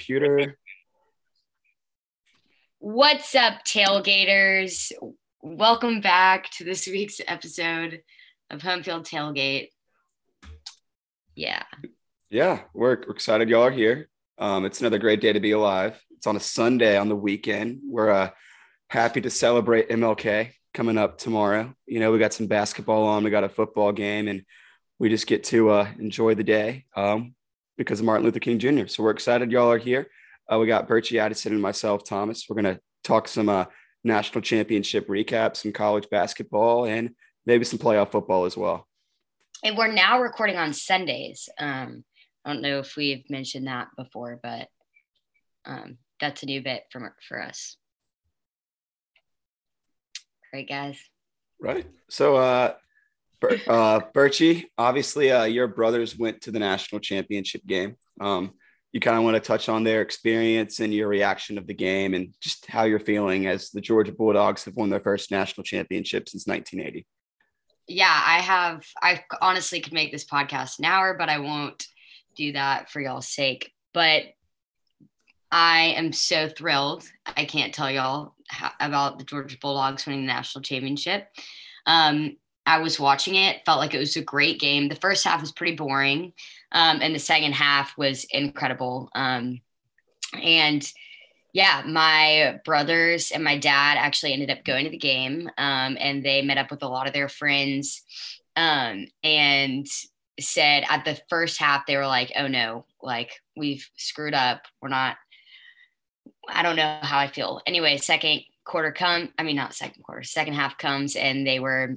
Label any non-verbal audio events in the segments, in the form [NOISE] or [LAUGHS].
computer. What's up, tailgaters? Welcome back to this week's episode of Home Field Tailgate. Yeah. Yeah, we're, we're excited y'all are here. Um, it's another great day to be alive. It's on a Sunday on the weekend. We're uh, happy to celebrate MLK coming up tomorrow. You know, we got some basketball on, we got a football game, and we just get to uh, enjoy the day um, because of Martin Luther King Jr. So we're excited y'all are here. Uh, we got Birchie Addison and myself, Thomas. We're going to talk some uh, national championship recaps, some college basketball, and maybe some playoff football as well. And we're now recording on Sundays. Um, I don't know if we've mentioned that before, but um, that's a new bit for, for us. Great, guys. Right. So, uh, uh, Birchie, obviously, uh, your brothers went to the national championship game. Um, you kind of want to touch on their experience and your reaction of the game and just how you're feeling as the Georgia Bulldogs have won their first national championship since 1980. Yeah, I have. I honestly could make this podcast an hour, but I won't do that for y'all's sake. But I am so thrilled. I can't tell y'all how, about the Georgia Bulldogs winning the national championship. Um, I was watching it, felt like it was a great game. The first half was pretty boring, um, and the second half was incredible. Um, and yeah, my brothers and my dad actually ended up going to the game, um, and they met up with a lot of their friends, um, and said at the first half they were like, "Oh no, like we've screwed up. We're not." I don't know how I feel. Anyway, second quarter come. I mean, not second quarter. Second half comes, and they were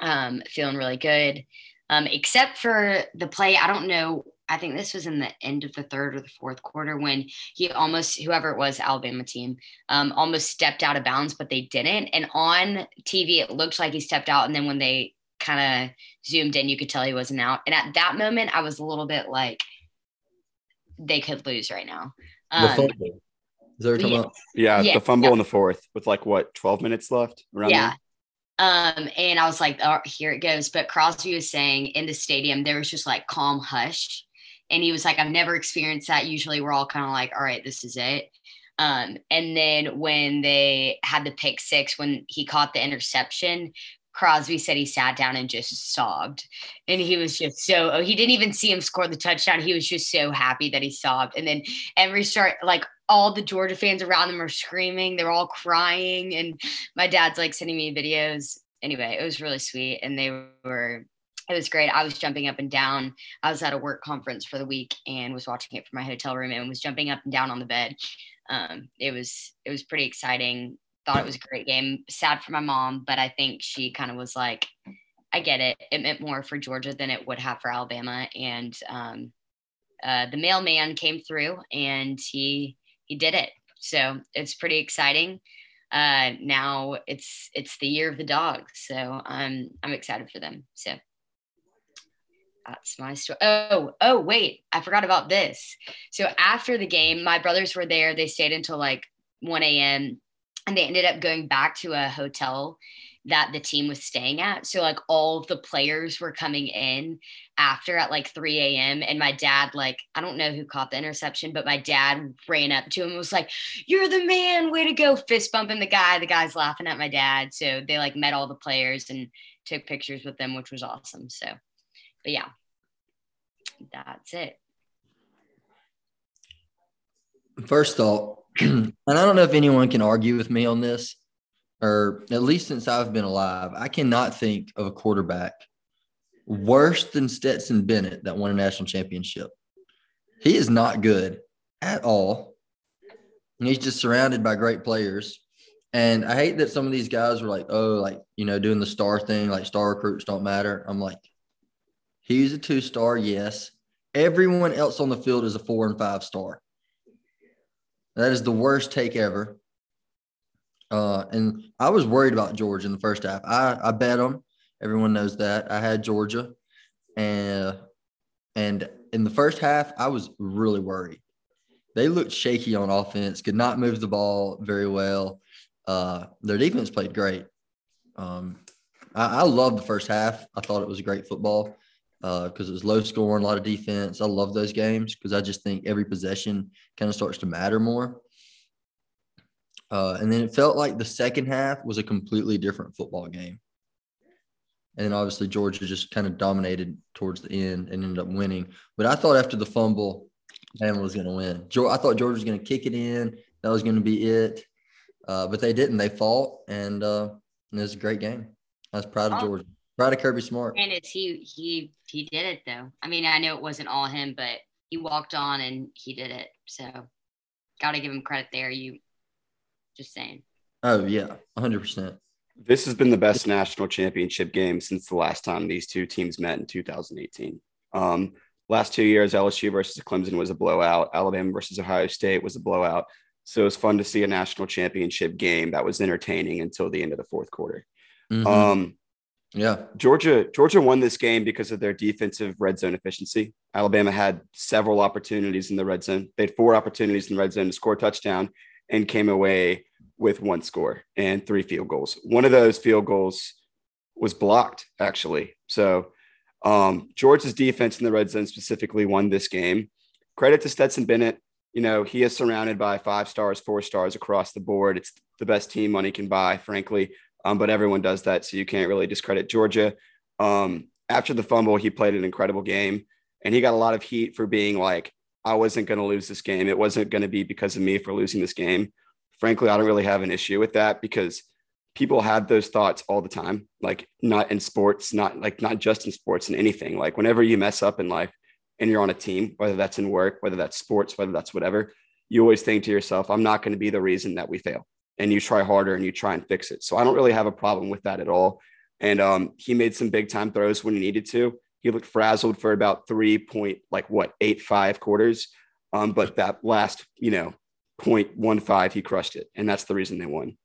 um, feeling really good. Um, except for the play, I don't know. I think this was in the end of the third or the fourth quarter when he almost, whoever it was, Alabama team, um, almost stepped out of bounds, but they didn't. And on TV, it looked like he stepped out. And then when they kind of zoomed in, you could tell he wasn't out. And at that moment, I was a little bit like, they could lose right now. Um, the fumble. Is there yeah, yeah, yeah, the fumble yeah. in the fourth with like what, 12 minutes left? Around yeah. There? Um, and I was like, oh, here it goes. But Crosby was saying in the stadium, there was just like calm hush. And he was like, I've never experienced that. Usually we're all kind of like, all right, this is it. Um, and then when they had the pick six, when he caught the interception, Crosby said he sat down and just sobbed. And he was just so, oh, he didn't even see him score the touchdown. He was just so happy that he sobbed. And then every start, like all the Georgia fans around them are screaming. They're all crying. And my dad's like sending me videos. Anyway, it was really sweet. And they were, it was great. I was jumping up and down. I was at a work conference for the week and was watching it from my hotel room and was jumping up and down on the bed. Um, it was, it was pretty exciting. Thought it was a great game. Sad for my mom, but I think she kind of was like, I get it. It meant more for Georgia than it would have for Alabama. And, um, uh, the mailman came through and he he did it. So it's pretty exciting. Uh, now it's it's the year of the dog, so I'm I'm excited for them. So that's my story. Oh, oh, wait, I forgot about this. So after the game, my brothers were there. They stayed until like 1 a.m. and they ended up going back to a hotel that the team was staying at. So like all of the players were coming in after at like 3 a.m. And my dad, like, I don't know who caught the interception, but my dad ran up to him and was like, You're the man, way to go, fist bumping the guy. The guy's laughing at my dad. So they like met all the players and took pictures with them, which was awesome. So, but yeah, that's it. First thought, [CLEARS THROAT] and I don't know if anyone can argue with me on this, or at least since I've been alive, I cannot think of a quarterback worse than Stetson Bennett that won a national championship. He is not good at all. And he's just surrounded by great players. And I hate that some of these guys were like, oh, like, you know, doing the star thing, like star recruits don't matter. I'm like, he's a two star, yes. Everyone else on the field is a four and five star. That is the worst take ever. Uh, and I was worried about Georgia in the first half. I, I bet them. Everyone knows that. I had Georgia. And and in the first half, I was really worried. They looked shaky on offense, could not move the ball very well. Uh, their defense played great. Um, I, I loved the first half. I thought it was great football. because uh, it was low scoring, a lot of defense. I love those games because I just think every possession kind of starts to matter more. Uh, and then it felt like the second half was a completely different football game. And then obviously Georgia just kind of dominated towards the end and ended up winning. But I thought after the fumble, Bama was going to win. I thought Georgia was going to kick it in. That was going to be it. Uh, but they didn't. They fought, and, uh, and it was a great game. I was proud of oh. Georgia. Proud of Kirby Smart. And it's he he he did it though. I mean, I know it wasn't all him, but he walked on and he did it. So got to give him credit there. You just saying. Oh yeah, hundred percent. This has been the best national championship game since the last time these two teams met in 2018. Um, last two years, LSU versus Clemson was a blowout. Alabama versus Ohio State was a blowout. So it was fun to see a national championship game that was entertaining until the end of the fourth quarter. Mm-hmm. Um, yeah, Georgia Georgia won this game because of their defensive red zone efficiency. Alabama had several opportunities in the red zone. They had four opportunities in the red zone to score a touchdown and came away with one score and three field goals. One of those field goals was blocked actually. So um, Georgia's defense in the red zone specifically won this game. Credit to Stetson Bennett. You know, he is surrounded by five stars, four stars across the board. It's the best team money can buy, frankly um, but everyone does that, so you can't really discredit Georgia. Um, after the fumble, he played an incredible game, and he got a lot of heat for being like, "I wasn't going to lose this game. It wasn't going to be because of me for losing this game." Frankly, I don't really have an issue with that because people have those thoughts all the time. Like not in sports, not like not just in sports, and anything. Like whenever you mess up in life and you're on a team, whether that's in work, whether that's sports, whether that's whatever, you always think to yourself, "I'm not going to be the reason that we fail." and you try harder and you try and fix it. So I don't really have a problem with that at all. And um, he made some big time throws when he needed to. He looked frazzled for about three point like what eight five quarters, um, but that last you know point one five he crushed it, and that's the reason they won.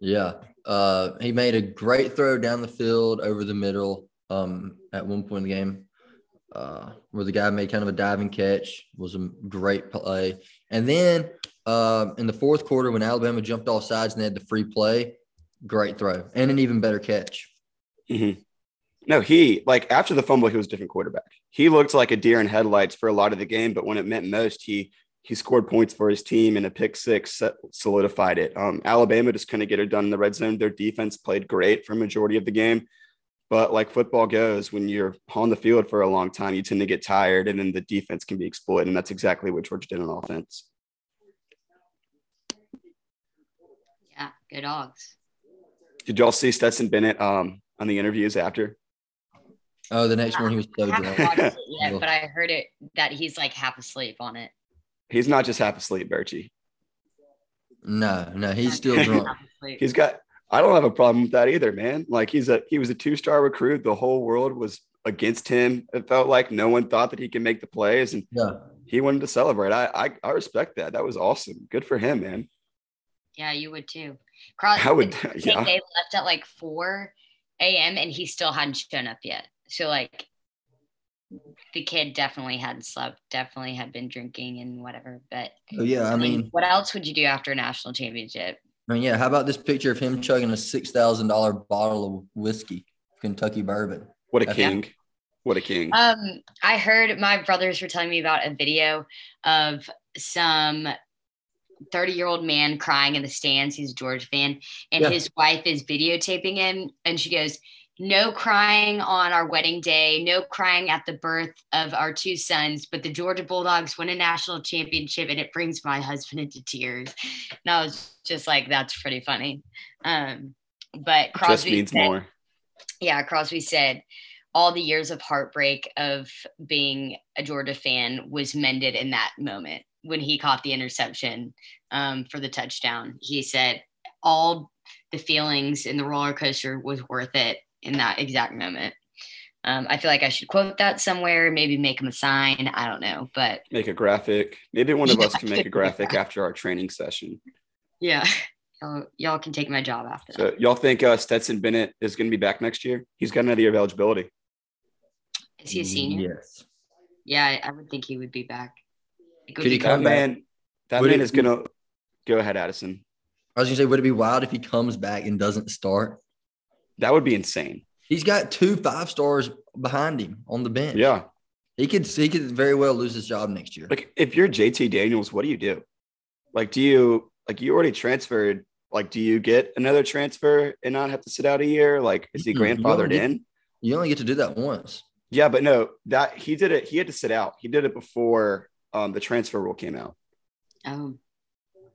Yeah, uh, he made a great throw down the field over the middle um, at one point in the game. Uh, where the guy made kind of a diving catch was a great play. And then uh, in the fourth quarter, when Alabama jumped off sides and they had the free play, great throw and an even better catch. Mm-hmm. No, he like after the fumble, he was a different quarterback. He looked like a deer in headlights for a lot of the game, but when it meant most, he he scored points for his team and a pick six solidified it. Um, Alabama just couldn't get it done in the red zone. Their defense played great for a majority of the game. But like football goes, when you're on the field for a long time, you tend to get tired and then the defense can be exploited. And that's exactly what Georgia did on offense. Yeah, good dogs. Did y'all see Stetson Bennett um, on the interviews after? Oh, the next one he was so drunk. yet, [LAUGHS] but I heard it that he's like half asleep on it. He's not just half asleep, Birchie. No, no, he's still drunk. he's got I don't have a problem with that either, man. Like he's a he was a two star recruit. The whole world was against him. It felt like no one thought that he could make the plays, and yeah. he wanted to celebrate. I, I I respect that. That was awesome. Good for him, man. Yeah, you would too. Cross, I would. Yeah. They left at like four a.m. and he still hadn't shown up yet. So like, the kid definitely hadn't slept. Definitely had been drinking and whatever. But oh, yeah, I mean, what else would you do after a national championship? I mean, yeah. How about this picture of him chugging a six thousand dollar bottle of whiskey, Kentucky bourbon? What a king! Yeah. What a king! Um, I heard my brothers were telling me about a video of some 30 year old man crying in the stands. He's a George fan, and yeah. his wife is videotaping him, and she goes, no crying on our wedding day, no crying at the birth of our two sons, but the Georgia Bulldogs win a national championship and it brings my husband into tears. And I was just like, that's pretty funny. Um, but Crosby just means said, more. Yeah, Crosby said all the years of heartbreak of being a Georgia fan was mended in that moment when he caught the interception um, for the touchdown. He said all the feelings in the roller coaster was worth it in that exact moment. Um, I feel like I should quote that somewhere, maybe make him a sign. I don't know, but make a graphic. Maybe one of yeah, us can make a graphic after our training session. Yeah. Y'all, y'all can take my job after so that. y'all think uh, Stetson Bennett is going to be back next year? He's got another year of eligibility. Is he a senior? Yes. Yeah, I would think he would be back. Could he come back? Man, that would man is going to go ahead, Addison. I was going to say, would it be wild if he comes back and doesn't start? That would be insane. He's got two five stars behind him on the bench. Yeah. He could he could very well lose his job next year. Like if you're JT Daniels, what do you do? Like, do you like you already transferred? Like, do you get another transfer and not have to sit out a year? Like, is he you grandfathered only get- in? You only get to do that once. Yeah, but no, that he did it. He had to sit out. He did it before um, the transfer rule came out. Oh,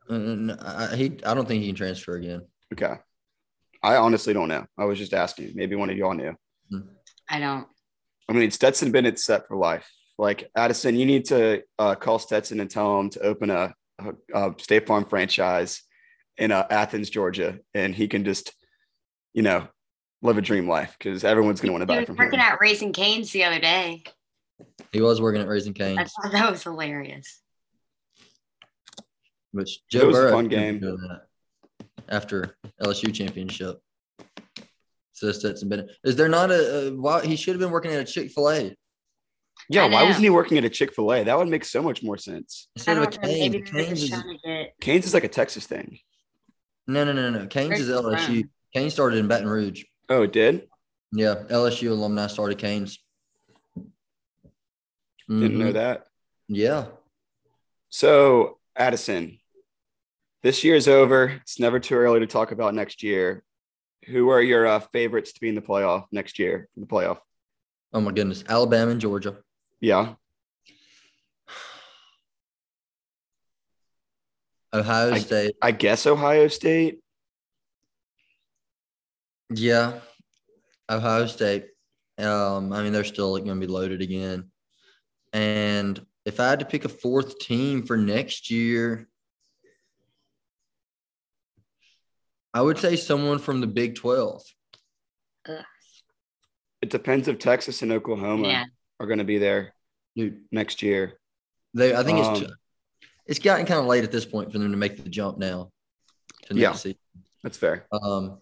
And I, he I don't think he can transfer again. Okay. I honestly don't know. I was just asking. Maybe one of y'all knew. I don't. I mean, Stetson Bennett's set for life. Like Addison, you need to uh, call Stetson and tell him to open a, a, a State Farm franchise in uh, Athens, Georgia, and he can just, you know, live a dream life because everyone's going to want to He buy from working him. Working at Raising Canes the other day. He was working at Raising Canes, I thought that was hilarious. which It Joe was a fun should be game. Doing that after LSU championship. So Stetson Bennett. Is there not a, a why he should have been working at a Chick Fil A Yeah, why wasn't he working at a Chick fil A? That would make so much more sense. instead of a don't Canes? Canes is get. Canes is like a Texas thing. no no no no. Canes is Where's he LSU. from? Canes started in Baton Rouge. Oh, it did? Yeah, LSU alumni started Canes. Didn't know Mhm. that. Yeah, So, Addison, this year's over. It's never too early to talk about next year. Who are your uh, favorites to be in the playoff next year? In the playoff? Oh my goodness, Alabama and Georgia. Yeah. Ohio I- State. I guess Ohio State. Yeah, Ohio State. Um, I mean, they're still going to be loaded again. And if I had to pick a fourth team for next year, I would say someone from the Big 12. It depends if Texas and Oklahoma Yeah. are going to be there Dude, next year. they, I think it's Um, too, it's gotten kind of late at this point for them to make the jump now. To Yeah. season. That's fair. Um,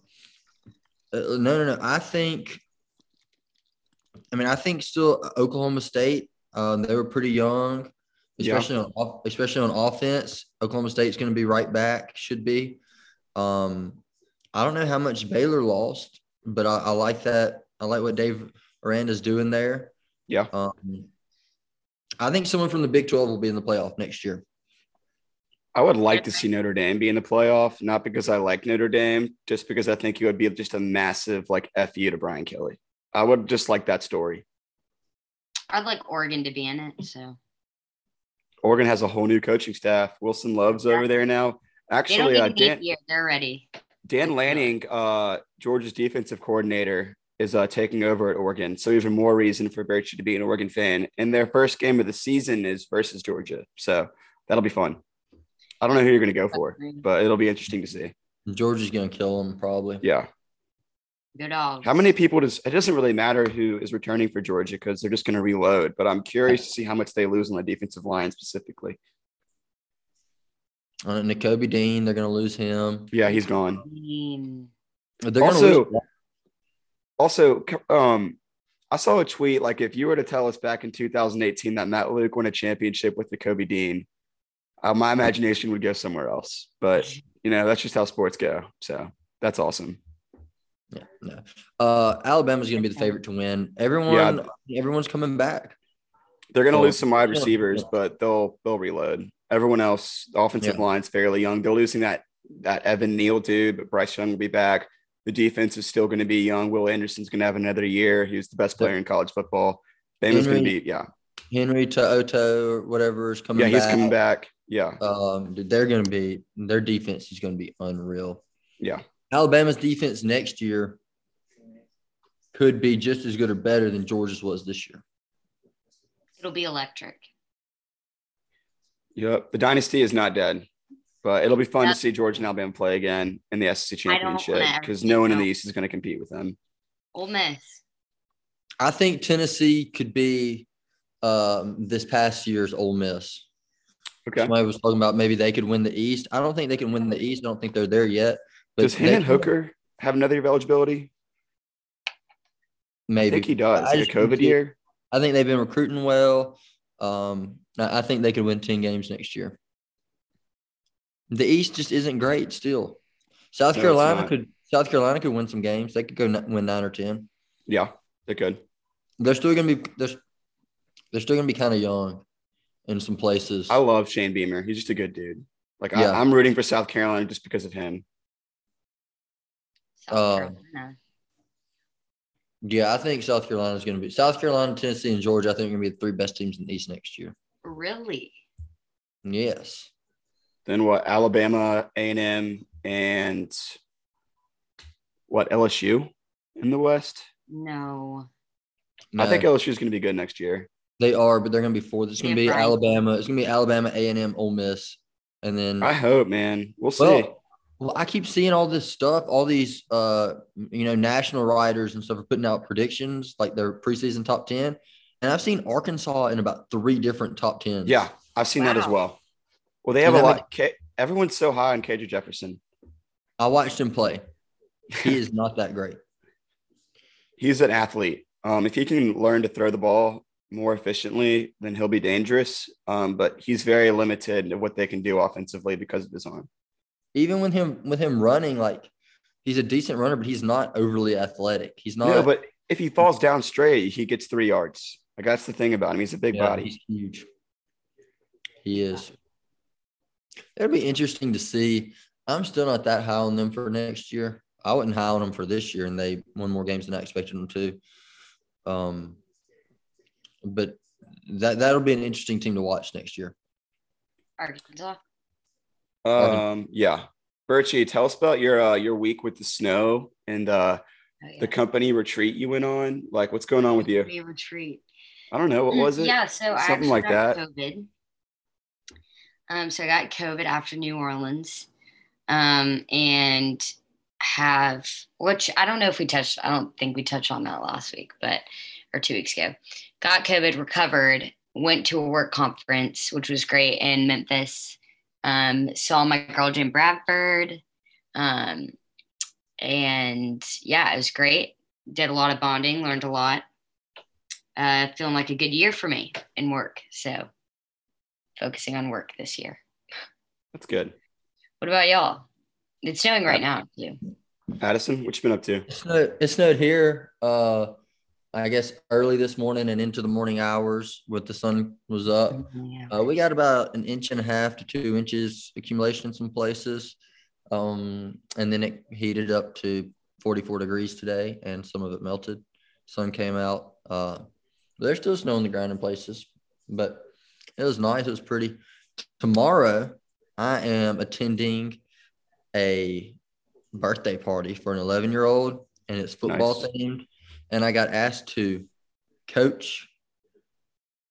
uh, no, no, no. I think. I mean, I think still Oklahoma State. Um, they were pretty young, Yeah. especially on especially on offense. Oklahoma State's going to be right back. Should be. Um, I don't know how much Baylor lost, but I, I like that. I like what Dave Aranda's doing there. Yeah. Um, I think someone from the Big Twelve will be in the playoff next year. I would like to see Notre Dame be in the playoff, not because I like Notre Dame, just because I think it would be just a massive like fu to Brian Kelly. I would just like that story. I'd like Oregon to be in it. So Oregon has a whole new coaching staff. Wilson Love's over there now. They don't Actually, need uh, Dan, year. They're ready. Dan Lanning, uh, Georgia's defensive coordinator, is uh, taking over at Oregon. So even more reason for Birchie to be an Oregon fan. And their first game of the season is versus Georgia. So that'll be fun. I don't know who you're going to go for, but it'll be interesting to see. Georgia's going to kill them probably. Yeah. Good dogs. How many people does it doesn't really matter who is returning for Georgia because they're just going to reload. But I'm curious to see how much they lose on the defensive line specifically. Uh, Nakobe Dean, they're going to lose him. Yeah, he's gone. They're Also, lose. Also, um, I saw a tweet like if you were to tell us back in 2018 that Matt Luke won a championship with Nakobe Dean, uh, my imagination would go somewhere else. But you know, that's just how sports go. So that's awesome. Yeah, no. Uh, Alabama's going to be the favorite to win. Everyone, everyone's coming back. They're going to Well, lose some wide receivers, yeah. but they'll they'll reload. Everyone else, the offensive Yeah. line's fairly young. They're losing that that Evan Neal dude, but Bryce Young will be back. The defense is still going to be young. Will Anderson's going to have another year. He was the best player in college football. Bama's going to be yeah, Henry To'oTo'o or whatever is coming yeah. He's back. coming back. Yeah, Um, they're going to be their defense is going to be unreal. yeah. Alabama's defense next year could be just as good or better than Georgia's was this year. It'll be electric. Yep. The dynasty is not dead, but it'll be fun Yeah. to see Georgia and Alabama play again in the SEC I don't wanna championship because no one in the East is going to compete with them. Ole Miss. I think Tennessee could be um, this past year's Ole Miss. Okay. Somebody was talking about maybe they could win the East. I don't think they can win the East. I don't think they're there yet. But Does they Hendon can- Hooker have another year of eligibility? I Maybe think he does. Like a COVID year. I think they've been recruiting well. Um, I I think they could win 10 games next year. The East just isn't great still. South No, Carolina could South Carolina could win some games. They could go n- win nine or 10. Yeah, they could. They're still gonna be they're, they're still gonna be kind of young in some places. I love Shane Beamer. He's just a good dude. Like Yeah. I, I'm rooting for South Carolina just because of him. South Uh, Carolina. Yeah, I think South Carolina is gonna be South Carolina, Tennessee, and Georgia. I think are gonna be the three best teams in the East next year. Really? Yes. Then what? Alabama, A and M, and what? LSU in the West. No. I think LSU is going to be good next year. they are, but they're gonna be four. It's gonna be Alabama. It's gonna be Alabama, A and M, Ole Miss, and then I hope, man. We'll see. Well, well, I keep seeing all this stuff, all these uh you know, national writers and stuff are putting out predictions, like their preseason top 10. And I've seen Arkansas in about three different top 10s. yeah, I've seen that as well. Well, they have And a that lot. K- everyone's so high on KJ Jefferson. I watched him play. [LAUGHS] He is not that great. He's an athlete. Um, if he can learn to throw the ball more efficiently, then he'll be dangerous. Um, but he's very limited in what they can do offensively because of his arm. Even with him with him running, like he's a decent runner, but he's not overly athletic. He's not No, but if he falls down straight, he gets three yards. Like that's the thing about him. He's a big Yeah, body. He's huge. He is. It'll be interesting to see. I'm still not that high on them for next year. I wasn't high on them for this year, and they won more games than I expected them to. Um, but that that'll be an interesting team to watch next year. Arkansas. Um, yeah. Birchie, tell us about your uh, your week with the snow and uh, Oh, yeah. the company retreat you went on. Like, what's going on with you? Retreat. I don't know. What was it? Yeah, so Something actually like that. COVID. Um, so I got COVID after New Orleans, um, and have which I don't know if we touched. I don't think we touched on that last week, but or two weeks ago. Got COVID, recovered, went to a work conference, which was great in Memphis. Um, saw my girl Jim Bradford, um, and yeah, it was great. Did a lot of bonding, learned a lot uh, feeling like a good year for me in work. So focusing on work this year. That's good. What about y'all? It's snowing right now too. Addison, what you been up to? It snowed, it snowed here. Uh, I guess early this morning and into the morning hours, with the sun was up. Yeah. Uh, we got about an inch and a half to two inches accumulation in some places. Um, and then it heated up to 44 degrees today, and some of it melted. Sun came out. Uh, there's still snow on the ground in places, but it was nice. It was pretty. Tomorrow, I am attending a birthday party for an 11 year old, and it's football Nice. themed. And I got asked to coach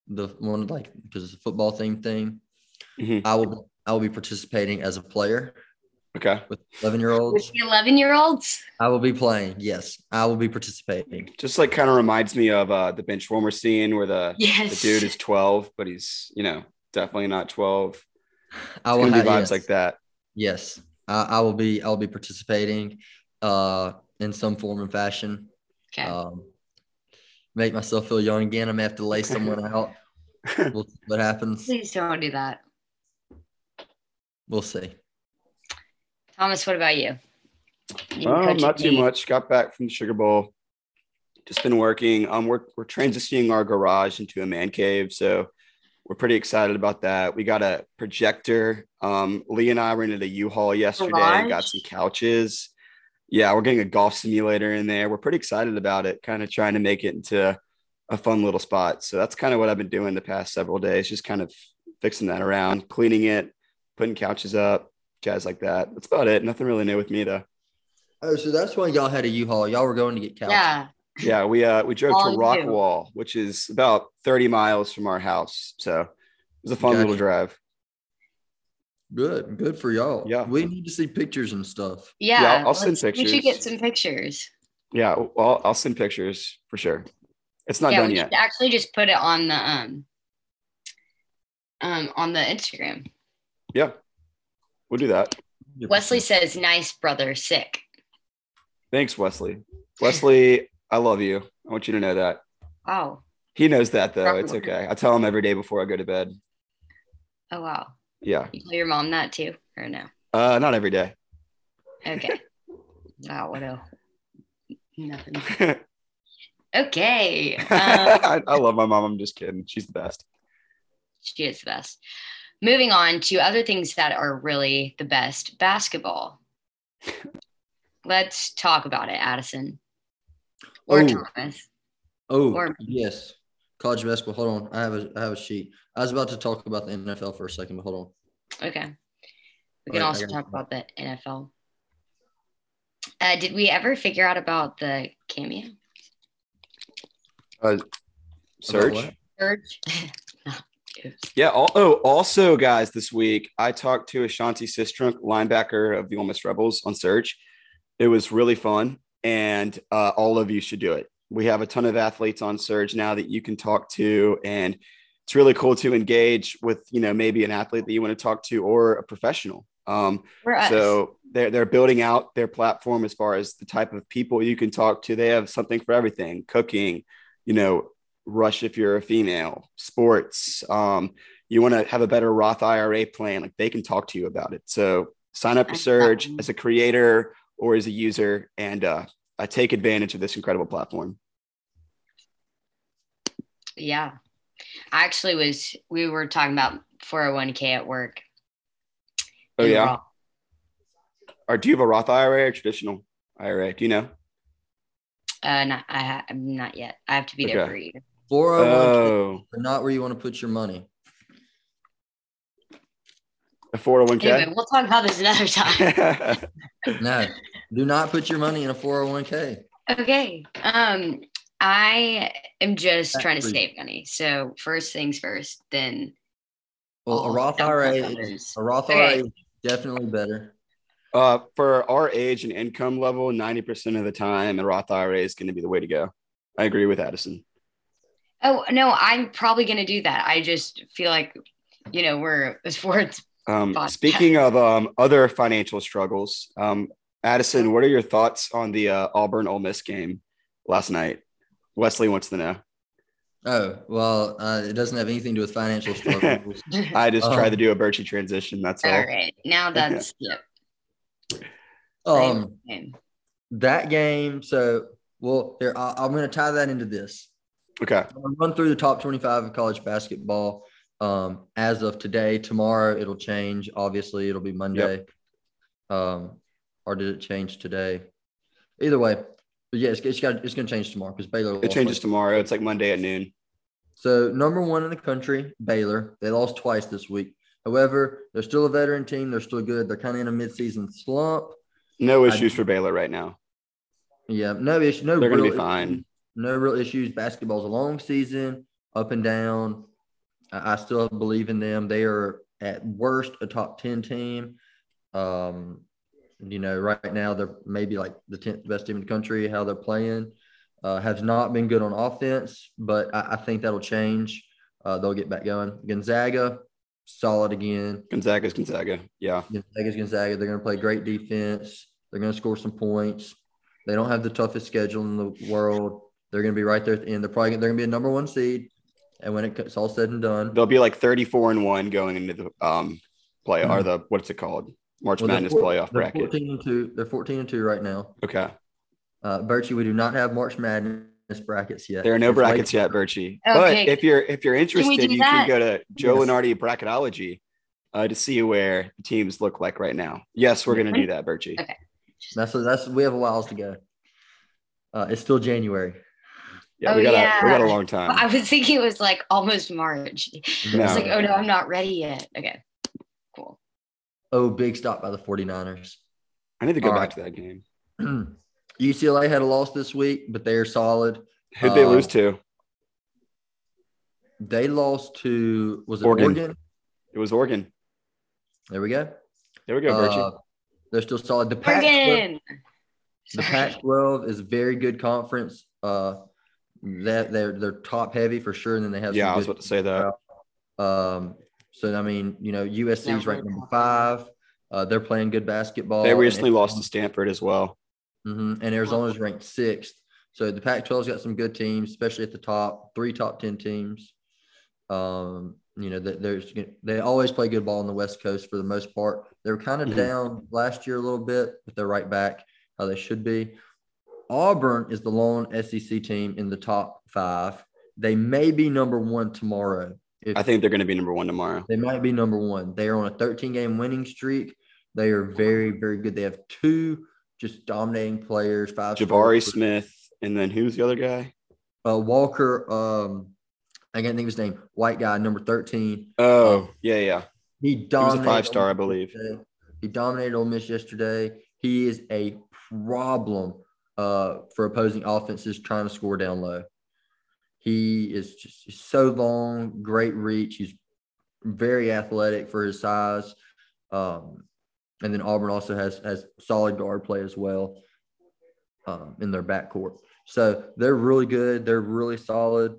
the one like because it's a football themed thing. Mhm. I will I will be participating as a player Okay. with 11 year With olds. the 11 year olds? I will be playing. Yes, I will be participating. Just like kind of reminds me of uh, the bench warmer scene where the, the dude is 12, but he's, you know, definitely not 12. [LAUGHS] I It's will gonna have be vibes yes, like that. Yes, I, I will be. I will be participating uh, in some form and fashion. Okay. Um, make myself feel young again. I'm gonna have to lay someone out. [LAUGHS] We'll see what happens. Please don't do that. We'll see. Thomas, what about you? You Um, not too me? much. Got back from the Sugar Bowl. Just been working. Um, we're we're transitioning our garage into a man cave, so we're pretty excited about that. We got a projector. Um, Lee and I rented a U-Haul yesterday and got some couches. Yeah, we're getting a golf simulator in there. We're pretty excited about it. Kind of trying to make it into a fun little spot. So that's kind of what I've been doing the past several days. Just kind of fixing that around, cleaning it, putting couches up, jazz like that. That's about it. Nothing really new with me though. Oh, so that's why y'all had a U-Haul. Y'all were going to get couches. Yeah. Yeah, we uh we drove All to you. Rockwall, which is about 30 miles from our house. So it was a fun Gotcha. little drive. Good. Good for y'all. Yeah. We need to see pictures and stuff. Yeah. Yeah, I'll- I'll send let's- We should get some pictures. Yeah, well, I'll send pictures for sure. It's not yeah, done we yet. actually just put it on the um um on the Instagram. Yeah, we'll do that. Wesley says, "Nice brother, sick." Thanks, Wesley. Wesley, I love you. I want you to know that. Wow. He knows that though. It's okay. I tell him every day before I go to bed. Oh wow. Yeah. You tell your mom that too, or no? Uh, not every day. Okay. [LAUGHS] wow, what a nothing. [LAUGHS] Okay. [LAUGHS] Um, I, I love my mom. I'm just kidding. She's the best. she is the best. Moving on to other things that are really the best basketball. Let's talk about it, Addison or Oh. Thomas. Oh, Or- yes. College basketball. Hold on. I have a I have a sheet. I was about to talk about the NFL for a second, but hold on. Okay. We can Alright, I also talk it. about the NFL. Uh, did we ever figure out about the cameo About Surge. search? [LAUGHS] Yeah. al- Oh, also, guys, this week I talked to Ashanti Cistrunk, linebacker of the Ole Miss Rebels, on Surge. It was really fun, and uh, all of you should do it. We have a ton of athletes on Surge now that you can talk to, and it's really cool to engage with, you know, maybe an athlete that you want to talk to or a professional. Um, so they're they're building out their platform as far as the type of people you can talk to. They have something for everything: cooking, you know, rush if you're a female, sports. Um, you want to have a better Roth IRA plan, like they can talk to you about it. So sign up for Surge as a creator or as a user, and uh, I take advantage of this incredible platform. Yeah. I actually was, we were talking about 401k at work. Oh yeah. Roth. Or do you have a Roth IRA or traditional IRA? Do you know? Uh, not, I ha- not yet. I have to be there for you. 401k, Oh, but not where you want to put your money. a 401k. Anyway, we'll talk about this another [LAUGHS] time. No, do not put your money in a 401k. okay. Um, I am just That's trying to pretty- save money. So first things first, then Well, a Roth IRA, that is- matters. a Roth Okay. IRA is definitely better. Uh, for our age and income level, 90% of the time, a Roth IRA is going to be the way to go. I agree with Addison. Oh no, I'm probably gonna do that. I just feel like, you know, we're [LAUGHS] a sports. Um, speaking of um, other financial struggles, um, Addison, what are your thoughts on the uh, Auburn Ole Miss game last night? Wesley wants to know. Oh, well, uh, it doesn't have anything to do with financial struggles. [LAUGHS] I just tried Um, to do a Birchie transition. That's all. All right, now that's yep. um, same. that game. So, well, here, I, I'm going to tie that into this. Okay. I'm gonna run through the top 25 of college basketball. Um, as of today, tomorrow it'll change. Obviously, it'll be Monday. Um, or did it change today? Either way, but yeah, it's, it's got it's gonna change tomorrow because Baylor. It changes tomorrow. It's like Monday at noon. So number one in the country, Baylor. They lost twice this week. However, they're still a veteran team. They're still good. They're kind of in a midseason slump. No I- issues for Baylor right now. Yeah, no issue. No, They're going to be fine. no real issues. Basketball's a long season, up and down. I, I still believe in them. They are at worst a top 10 team. Um, you know, right now they're maybe like the 10th best team in the country, how they're playing. Uh, has not been good on offense, but I, I think that'll change. Uh, they'll get back going. Gonzaga, solid again. Gonzaga's Gonzaga. Yeah. Gonzaga's Gonzaga. They're going to play great defense. They're going to score some points. They don't have the toughest schedule in the world. They're going to be right there at the end. They're probably they're going to be a number one seed. And when it's all said and done, They'll be like 34 and 1 going into the um play or Mhm. the what's it called? March well, Madness four- playoff they're bracket. 14 and two. They're 14 and two right now. Okay. Uh, Birchie, we do not have March Madness brackets yet. There are no It's late. brackets yet, Birchie. But if you're if you're interested, do you that? can go to Joe Yes. Lunardi Bracketology uh, to see where the teams look like right now. Yes, we're gonna do that, Birchie. Okay. That's that's we have a while to go. Uh, it's still January. Yeah, Oh, we got a we got a long time. I was thinking it was like almost March. I was like, oh no, I'm not ready yet. Okay, cool. Oh, big stop by the 49ers. I need to go All back right. to that game. [CLEARS THROAT] UCLA had a loss this week, but they are solid. Who'd they Uh, lose to? They lost to was it Oregon. Oregon? It was Oregon. There we go. There we go, Birchie. Uh, they're still solid. The Pac Oregon. The Pac-12 is a very good conference. Uh, that they're they're top heavy for sure, and then they have yeah, some I was good about to say that. Um, so I mean, you know, USC is ranked number five. Uh, they're playing good basketball. They recently lost to Stanford as well. Mhm, and Arizona's ranked sixth. So the Pac-12's got some good teams, especially at the top. Three top ten teams. Um, you know, there's they always play good ball on the West Coast for the most part. They were kind of Mhm. down last year a little bit, but they're right back how they should be. Auburn is the lone SEC team in the top five. They may be number one tomorrow. If I think they're going to be number one tomorrow. They might be number one. They are on a 13 game winning streak. They are very, very good. They have two just dominating players. Five. Jabari Smith, and then who's the other guy? Uh, Walker. Um, I can't think of his name. White guy, number 13. Oh, um, yeah, yeah. He dominated. He five star, I believe. Yesterday. He dominated Ole Miss yesterday. He is a problem uh, for opposing offenses trying to score down low. He is just so long, great reach. He's very athletic for his size. Um, and then Auburn also has has solid guard play as well um, in their backcourt. So they're really good. They're really solid.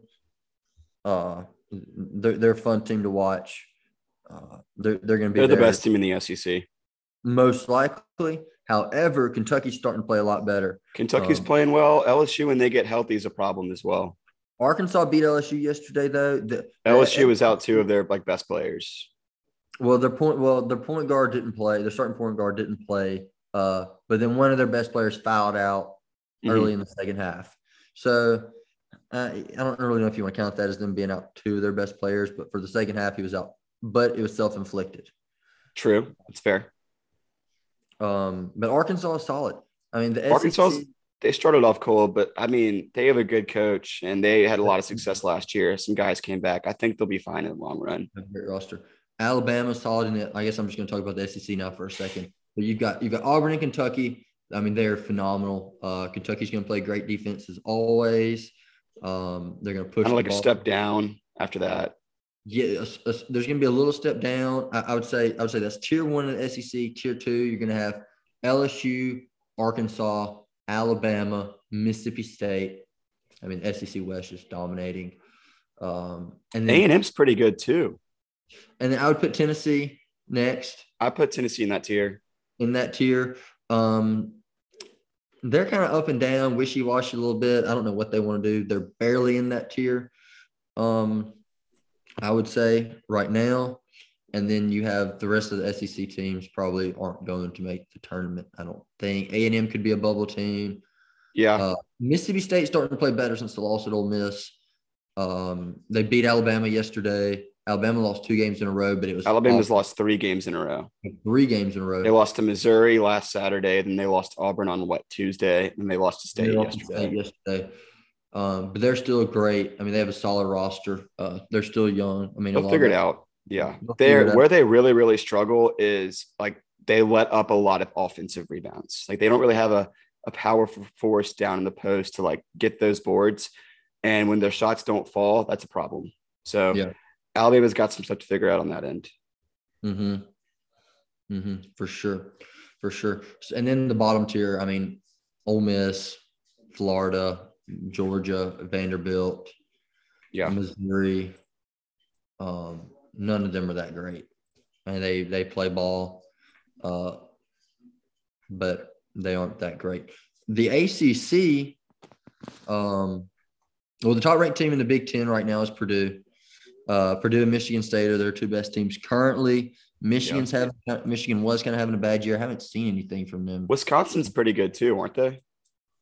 Uh, they're, they're a fun team to watch. Uh, they're they're going to be they're the best team in the SEC. Most likely. However, Kentucky's starting to play a lot better. Kentucky's um, playing well. LSU, when they get healthy, is a problem as well. Arkansas beat LSU yesterday, though. The, LSU was out two of their like best players. Well, their point well, their point guard didn't play. Their starting point guard didn't play. Uh, but then one of their best players fouled out mm-hmm. early in the second half. So uh, I don't really know if you want to count that as them being out two of their best players, but for the second half, he was out. But it was self inflicted. True, that's fair. Um, but Arkansas is solid. I mean, the Arkansas they started off cold, but I mean, they have a good coach and they had a lot of success last year. Some guys came back. I think they'll be fine in the long run. Great roster. Alabama solid in it. I guess I'm just going to talk about the SEC now for a second. But you've got you've got Auburn and Kentucky. I mean, they're phenomenal. Uh, Kentucky's going to play great defense as always. Um, they're going to push kind of like a step down after that. Yeah, a, a, there's going to be a little step down. I, I, would say I would say that's tier one in the SEC. Tier two, you're going to have LSU, Arkansas, Alabama, Mississippi State. I mean, SEC West is dominating. Um, and then A and M's pretty good too. And then I would put Tennessee next. I put Tennessee in that tier. In that tier, um, they're kind of up and down, wishy washy a little bit. I don't know what they want to do. They're barely in that tier. Um, I would say right now. And then you have the rest of the SEC teams probably aren't going to make the tournament. I don't think A and M could be a bubble team. Yeah, uh, Mississippi State starting to play better since the loss at Ole Miss. Um, they beat Alabama yesterday. Alabama lost two games in a row, but it was Alabama's lost three games in a row. Three games in a row. They lost to Missouri last Saturday, then they lost to Auburn on what Tuesday, and they lost to State yesterday. State yesterday. Um, but they're still great. I mean, they have a solid roster. Uh, they're still young. I mean, they'll figure it out. Yeah. They're where they really, really struggle is like they let up a lot of offensive rebounds. Like they don't really have a, a powerful force down in the post to like get those boards. And when their shots don't fall, that's a problem. So yeah. Alabama's got some stuff to figure out on that end. Mm-hmm. Mm-hmm. For sure. For sure. And then the bottom tier, I mean, Ole Miss, Florida, Georgia, Vanderbilt, yeah, Missouri, um, none of them are that great. I mean, they they play ball, uh, but they aren't that great. The ACC, um, well, the top ranked team in the Big Ten right now is Purdue. Uh, Purdue and Michigan State are their two best teams currently. Michigan's having Michigan was kind of having a bad year. I haven't seen anything from them. Wisconsin's pretty good too, aren't they?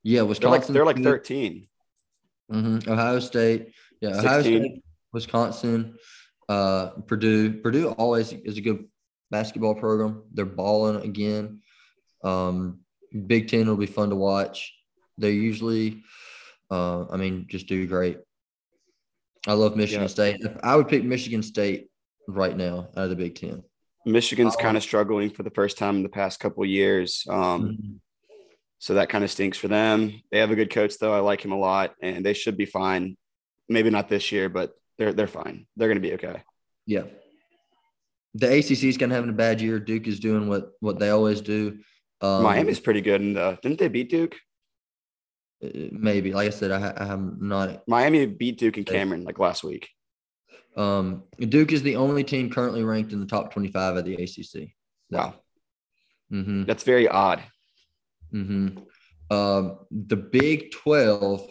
Yeah, Wisconsin. They're like, they're like 13. Mm-hmm. Ohio State. Yeah, 16. Ohio State, Wisconsin. Uh, Purdue, Purdue always is a good basketball program. They're balling again. Um, Big Ten will be fun to watch. They usually, uh, I mean, just do great. I love Michigan yeah. State. I would pick Michigan State right now out of the Big Ten. Michigan's kind of struggling for the first time in the past couple years. Um, mm-hmm. So that kind of stinks for them. They have a good coach, though. I like him a lot, and they should be fine. Maybe not this year, but they're they're fine. They're going to be okay. Yeah. The ACC is going to have a bad year. Duke is doing what what they always do. Um, Miami's pretty good, and uh, didn't they beat Duke? Uh, maybe, like I said, I, I am not. Miami beat Duke and Cameron like last week. Um, Duke is the only team currently ranked in the top twenty-five of the ACC. Wow, mm-hmm. that's very odd. Mm-hmm. Um, the Big Twelve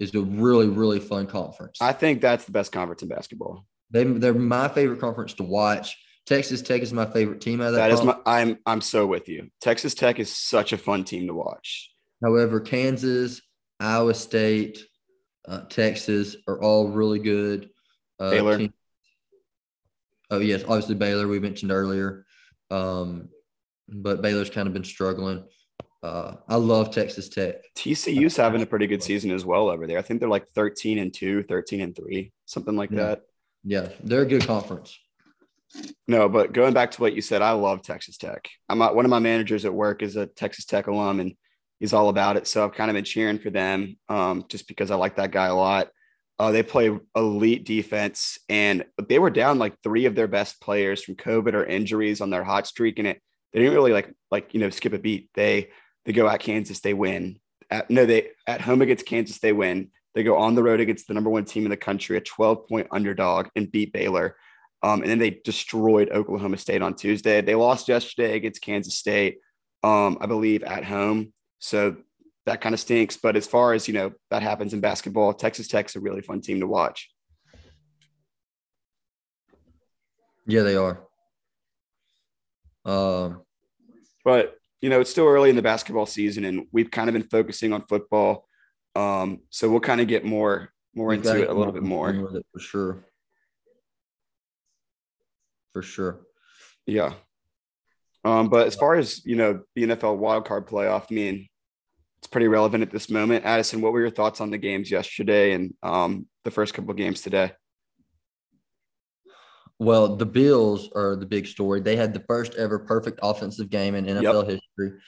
is a really really fun conference. I think that's the best conference in basketball. They they're my favorite conference to watch. Texas Tech is my favorite team out of that. That is my I'm I'm so with you. Texas Tech is such a fun team to watch. However, Kansas, Iowa State, uh, Texas are all really good. Uh, Baylor. teams- oh yes, obviously Baylor we mentioned earlier, um, but Baylor's kind of been struggling. Uh, I love Texas Tech. TCU's having a pretty good season as well over there. I think they're like 13 and 2, 13 and 3, something like Yeah. that. Yeah, they're a good conference. No, but going back to what you said, I love Texas Tech. I'm one of my managers at work is a Texas Tech alum and he's all about it. So I've kind of been cheering for them um, just because I like that guy a lot. Uh, they play elite defense and they were down like three of their best players from COVID or injuries on their hot streak. And it, they didn't really like, like, you know, skip a beat. They, they go at Kansas, they win. At, no, they at home against Kansas, they win. They go on the road against the number one team in the country, a 12 point underdog, and beat Baylor. Um, and then they destroyed Oklahoma State on Tuesday. They lost yesterday against Kansas State, um, I believe, at home. So that kind of stinks. But as far as you know, that happens in basketball. Texas Tech's a really fun team to watch. Yeah, they are. Um, But you know, it's still early in the basketball season, and we've kind of been focusing on football. Um, so we'll kind of get more more into it a little bit more. for sure. For sure. Yeah. Um, but as far as you know, the NFL wildcard playoff, I mean, it's pretty relevant at this moment. Addison, what were your thoughts on the games yesterday and um, the first couple of games today? Well, the Bills are the big story. They had the first ever perfect offensive game in NFL history.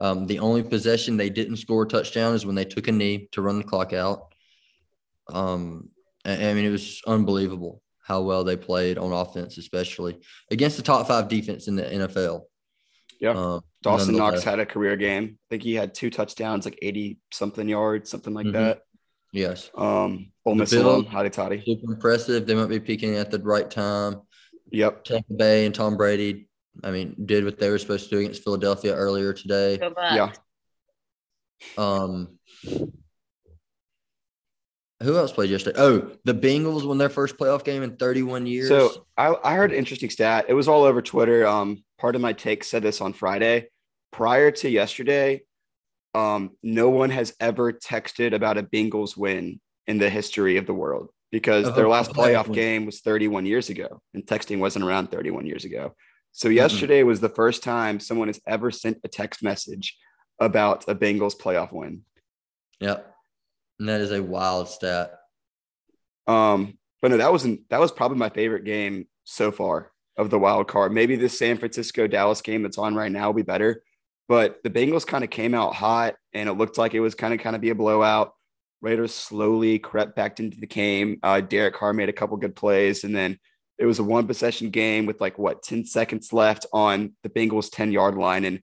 Um, the only possession they didn't score a touchdown is when they took a knee to run the clock out. Um, I I mean, it was unbelievable how well they played on offense, especially against the top five defense in the NFL. Yeah. Um, Dawson Knox had a career game. I think he had two touchdowns, like 80 something yards, something like Mhm. that. Yes. Um, Ole The Miss Bills- alum, Hotty Toddy. Super impressive. They might be peaking at the right time. Yep. Tampa Bay and Tom Brady, I mean, did what they were supposed to do against Philadelphia earlier today. Yeah. Um, who else played yesterday? Oh, the Bengals won their first playoff game in 31 years. So I, I heard an interesting stat. It was all over Twitter. Um, part of my take said this on Friday. Prior to yesterday, um, no one has ever texted about a Bengals win in the history of the world because Oh, their last playoff playoff game was 31 years ago, and texting wasn't around 31 years ago. So yesterday was the first time someone has ever sent a text message about a Bengals playoff win. yep. And that is a wild stat. Um, but no, that wasn't that was probably my favorite game so far of the wild card. Maybe this San Francisco Dallas game that's on right now will be better. But the Bengals kind of came out hot and it looked like it was kind of kind of be a blowout. Raiders slowly crept back into the game. Uh, Derek Carr made a couple good plays, and then it was a one possession game with like what 10 seconds left on the Bengals 10 yard line. And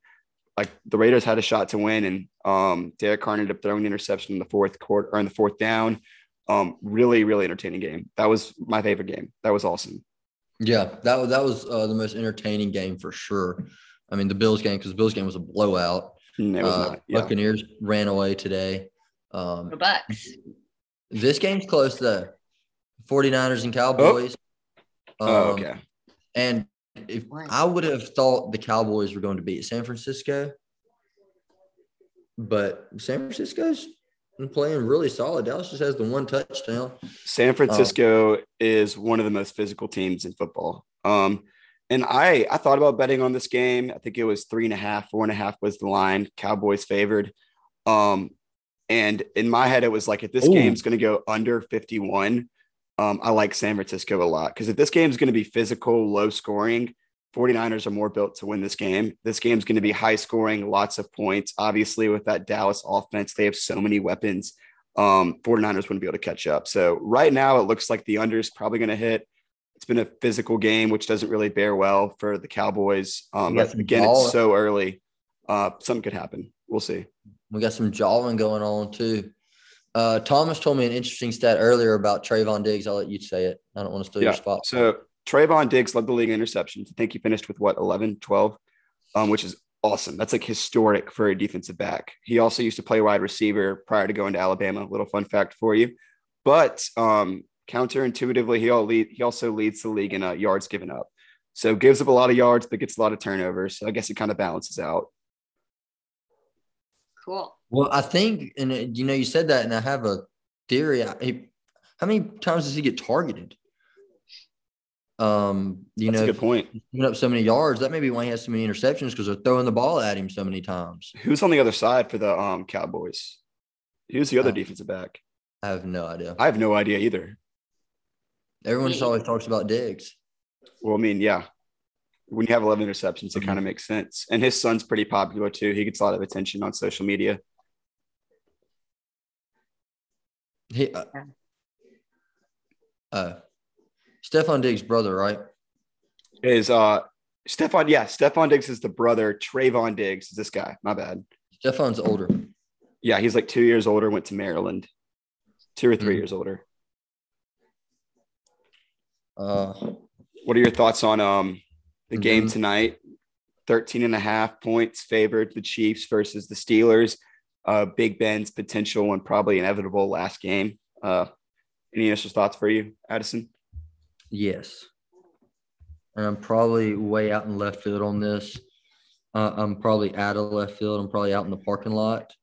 like the Raiders had a shot to win, and um, Derek Carr ended up throwing the interception in the fourth quarter or in the fourth down. Um, really, really entertaining game. That was my favorite game. That was awesome. Yeah, that was that was uh, the most entertaining game for sure. I mean, the Bills game because the Bills game was a blowout. Mm, It was Uh, not. Yeah. Buccaneers ran away today. Um, Go Bucks. this game's close though. 49ers and Cowboys. Oh, Um, okay. And if I would have thought the Cowboys were going to beat San Francisco, but San Francisco's been playing really solid. Dallas just has the one touchdown. San Francisco is one of the most physical teams in football. Um, and I I thought about betting on this game. I think it was three and a half, four and a half was the line. Cowboys favored. Um, and in my head, it was like if this Ooh. game's going to go under 51, um, I like San Francisco a lot because if this game's going to be physical, low scoring, 49ers are more built to win this game. This game's going to be high scoring, lots of points. Obviously, with that Dallas offense, they have so many weapons. Um, 49ers wouldn't be able to catch up. So right now, it looks like the under is probably going to hit. It's been a physical game, which doesn't really bear well for the Cowboys. Um, but again, ball- it's so early. Uh, something could happen. We'll see. We got some jawing going on too. Uh, Thomas told me an interesting stat earlier about Trevon Diggs. I'll let you say it. I don't want to steal Yeah. your spot. So Trevon Diggs led the league in interceptions. I think he finished with what 11, 12, um, which is awesome. That's like historic for a defensive back. He also used to play wide receiver prior to going to Alabama. Little fun fact for you. But um, counterintuitively, he all lead, he also leads the league in uh, yards given up. So gives up a lot of yards, but gets a lot of turnovers. So I guess it kind of balances out. Cool. Well, I think, and you know, you said that, and I have a theory. I, how many times does he get targeted? Um, you That's know, a good point. giving up so many yards, that may be why he has so many interceptions because they're throwing the ball at him so many times. Who's on the other side for the um Cowboys? Who's the other Uh, defensive back? I have no idea. I have no idea either. Everyone just always talks about Diggs. Well, I mean, yeah. When you have 11 interceptions, it Mhm. kind of makes sense. And his son's pretty popular too. He gets a lot of attention on social media. He, uh, Yeah. uh, Stefon Diggs' brother, right? Is uh Stefon, yeah, Stefon Diggs is the brother. Trevon Diggs is this guy. My bad. Stefon's older. Yeah, he's like two years older, went to Maryland. Two or 3 Mhm. years older. Uh, What are your thoughts on um the game Mhm. tonight? 13 and a half points favored the Chiefs versus the Steelers. Uh Big Ben's potential and probably inevitable last game. Uh any initial thoughts for you, Addison? yes. And I'm probably way out in left field on this. Uh, I'm probably out of left field. I'm probably out in the parking lot.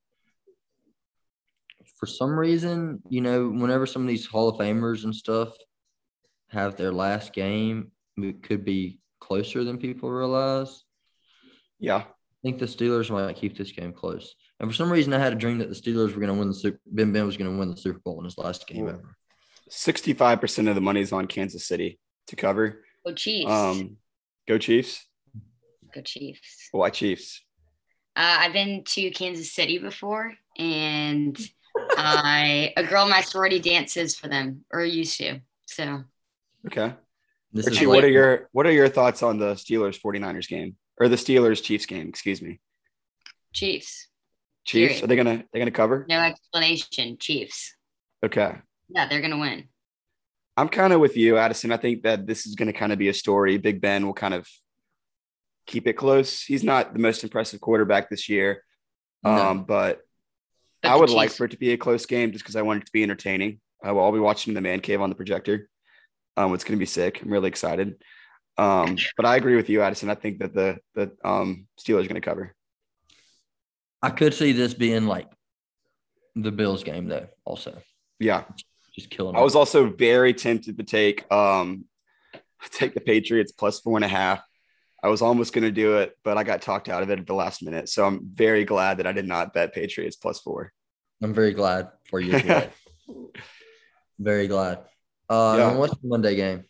For some reason, you know, whenever some of these Hall of Famers and stuff have their last game, it could be closer than people realize. Yeah. I think the Steelers might keep this game close. And for some reason, I had a dream that the Steelers were going to win the Super. Ben Ben was going to win the Super Bowl in his last game Ooh. ever. 65% of the money is on Kansas City to cover. Go Chiefs. Um, go Chiefs. Go Chiefs. Why Chiefs? Uh, I've been to Kansas City before, and [LAUGHS] I a girl in my sorority dances for them, or used to. So Okay. This Richie, is what are your what are your thoughts on the Steelers 49ers game or the Steelers Chiefs game? Excuse me. Chiefs. Chiefs, Period. are they gonna they gonna cover? No explanation. Chiefs. Okay. Yeah, they're gonna win. I'm kind of with you, Addison. I think that this is going to kind of be a story. Big Ben will kind of keep it close. He's not the most impressive quarterback this year, No. um, but, But I the would like for it to be a close game just because I want it to be entertaining. I will I'll be watching in the man cave on the projector. Um, it's going to be sick. I'm really excited. Um, but I agree with you, Addison. I think that the the um, Steelers are going to cover. I could see this being like the Bills game, though, also. Yeah, Just killing I was also very tempted to take um [LAUGHS] take the Patriots plus four and a half. I was almost going to do it, but I got talked out of it at the last minute. So I'm very glad that I did not bet Patriots plus four. I'm very glad for you [LAUGHS] very glad. Uh, Yeah. what's the Monday game?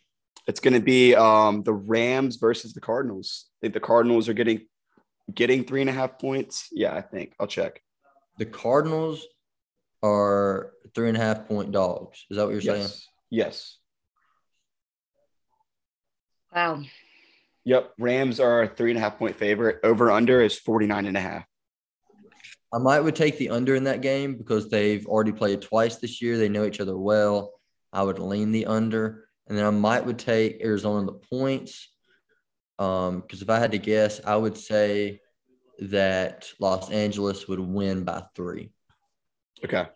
It's going to be um the Rams versus the Cardinals. I think the Cardinals are getting getting three and a half points. Yeah, I think I'll check. The Cardinals are three and a half point dogs. Is that what you're saying? Yes. Yes. Wow. Yep. Rams are a three and a half point favorite. Over under is 49 and a half. I might would take the under in that game because they've already played twice this year. They know each other well. I would lean the under, and then I might would take Arizona in the points. Um, because if I had to guess, I would say that Los Angeles would win by three. Okay.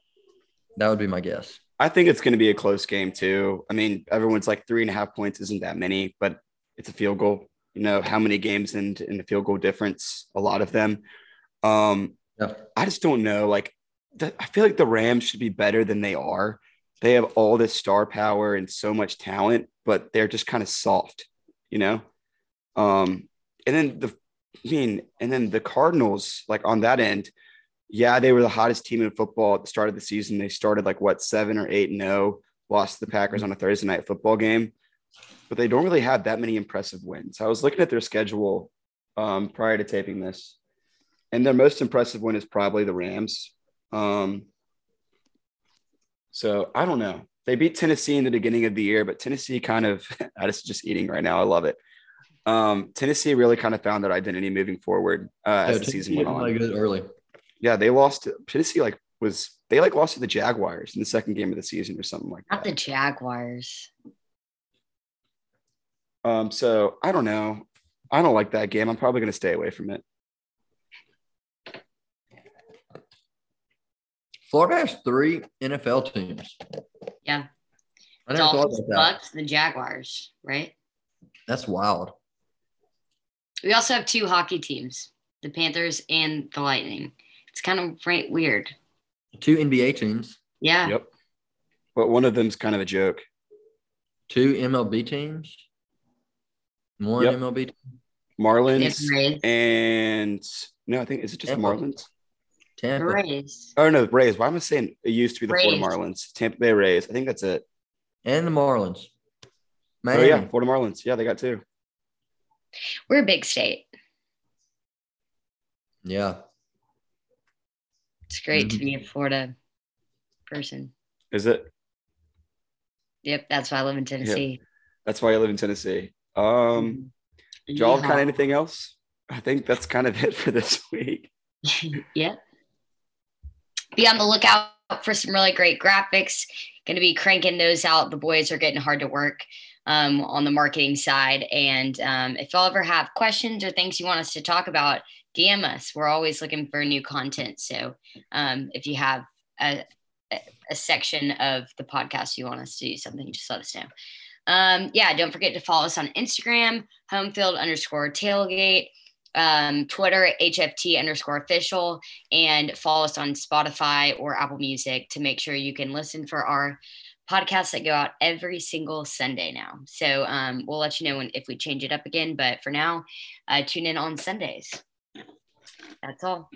That would be my guess. I think it's going to be a close game too. I mean, everyone's like three and a half points isn't that many, but it's a field goal. You know how many games in in the field goal difference? A lot of them. Um, Yeah. I just don't know. Like, the, I feel like the Rams should be better than they are. They have all this star power and so much talent, but they're just kind of soft, you know. Um, and then the, I mean, and then the Cardinals, like on that end, yeah, they were the hottest team in football at the start of the season. They started like what seven or eight and no, lost to the Packers on a Thursday night football game, but they don't really have that many impressive wins. I was looking at their schedule um, prior to taping this, and their most impressive win is probably the Rams. Um, so I don't know. They beat Tennessee in the beginning of the year, but Tennessee kind of, [LAUGHS] I just just eating right now. I love it. Um, Tennessee really kind of found their identity moving forward uh, as Yeah, the season went on. didn't early. Yeah, they lost Tennessee. Like was they like lost to the Jaguars in the second game of the season or something like Not that. the Jaguars. Um, so I don't know. I don't like that game. I'm probably going to stay away from it. Florida has three NFL teams. Yeah. I never thought Dolphins, about that. Bucks, the Jaguars, right? That's wild. We also have two hockey teams, the Panthers and the Lightning. It's It's kind of right, weird. Two NBA teams, Yeah. Yep. But one of them's kind of a joke. two MLB teams, one Yep. MLB team, Marlins and no, I think is it just the Marlins? Tampa. Rays. Oh no, Rays. Why am I saying it used to be the Rays. Florida Marlins? Tampa Bay Rays. I think that's it. and the Marlins. Oh Miami. yeah, Florida Marlins. Yeah, they got two. We're a big state. yeah. It's great to Mhm. be a Florida person. Is it? Yep, that's why I live in Tennessee. That's why I live in Tennessee. Um, Mhm. y'all kind of anything else? I think that's kind of it for this [LAUGHS] week. [LAUGHS] yeah. Be on the lookout for some really great graphics. Going to be cranking those out. The boys are getting hard to work um, on the marketing side. And um, if y'all ever have questions or things you want us to talk about, DM us. We're always looking for new content. So um, if you have a, a- section of the podcast you want us to do something, just let us know. Um, yeah, don't forget to follow us on Instagram, homefield underscore tailgate, um, Twitter, HFT underscore official, and follow us on Spotify or Apple Music to make sure you can listen for our podcasts that go out every single Sunday now. So um, we'll let you know when, if we change it up again. But for now, uh, tune in on Sundays. That's all.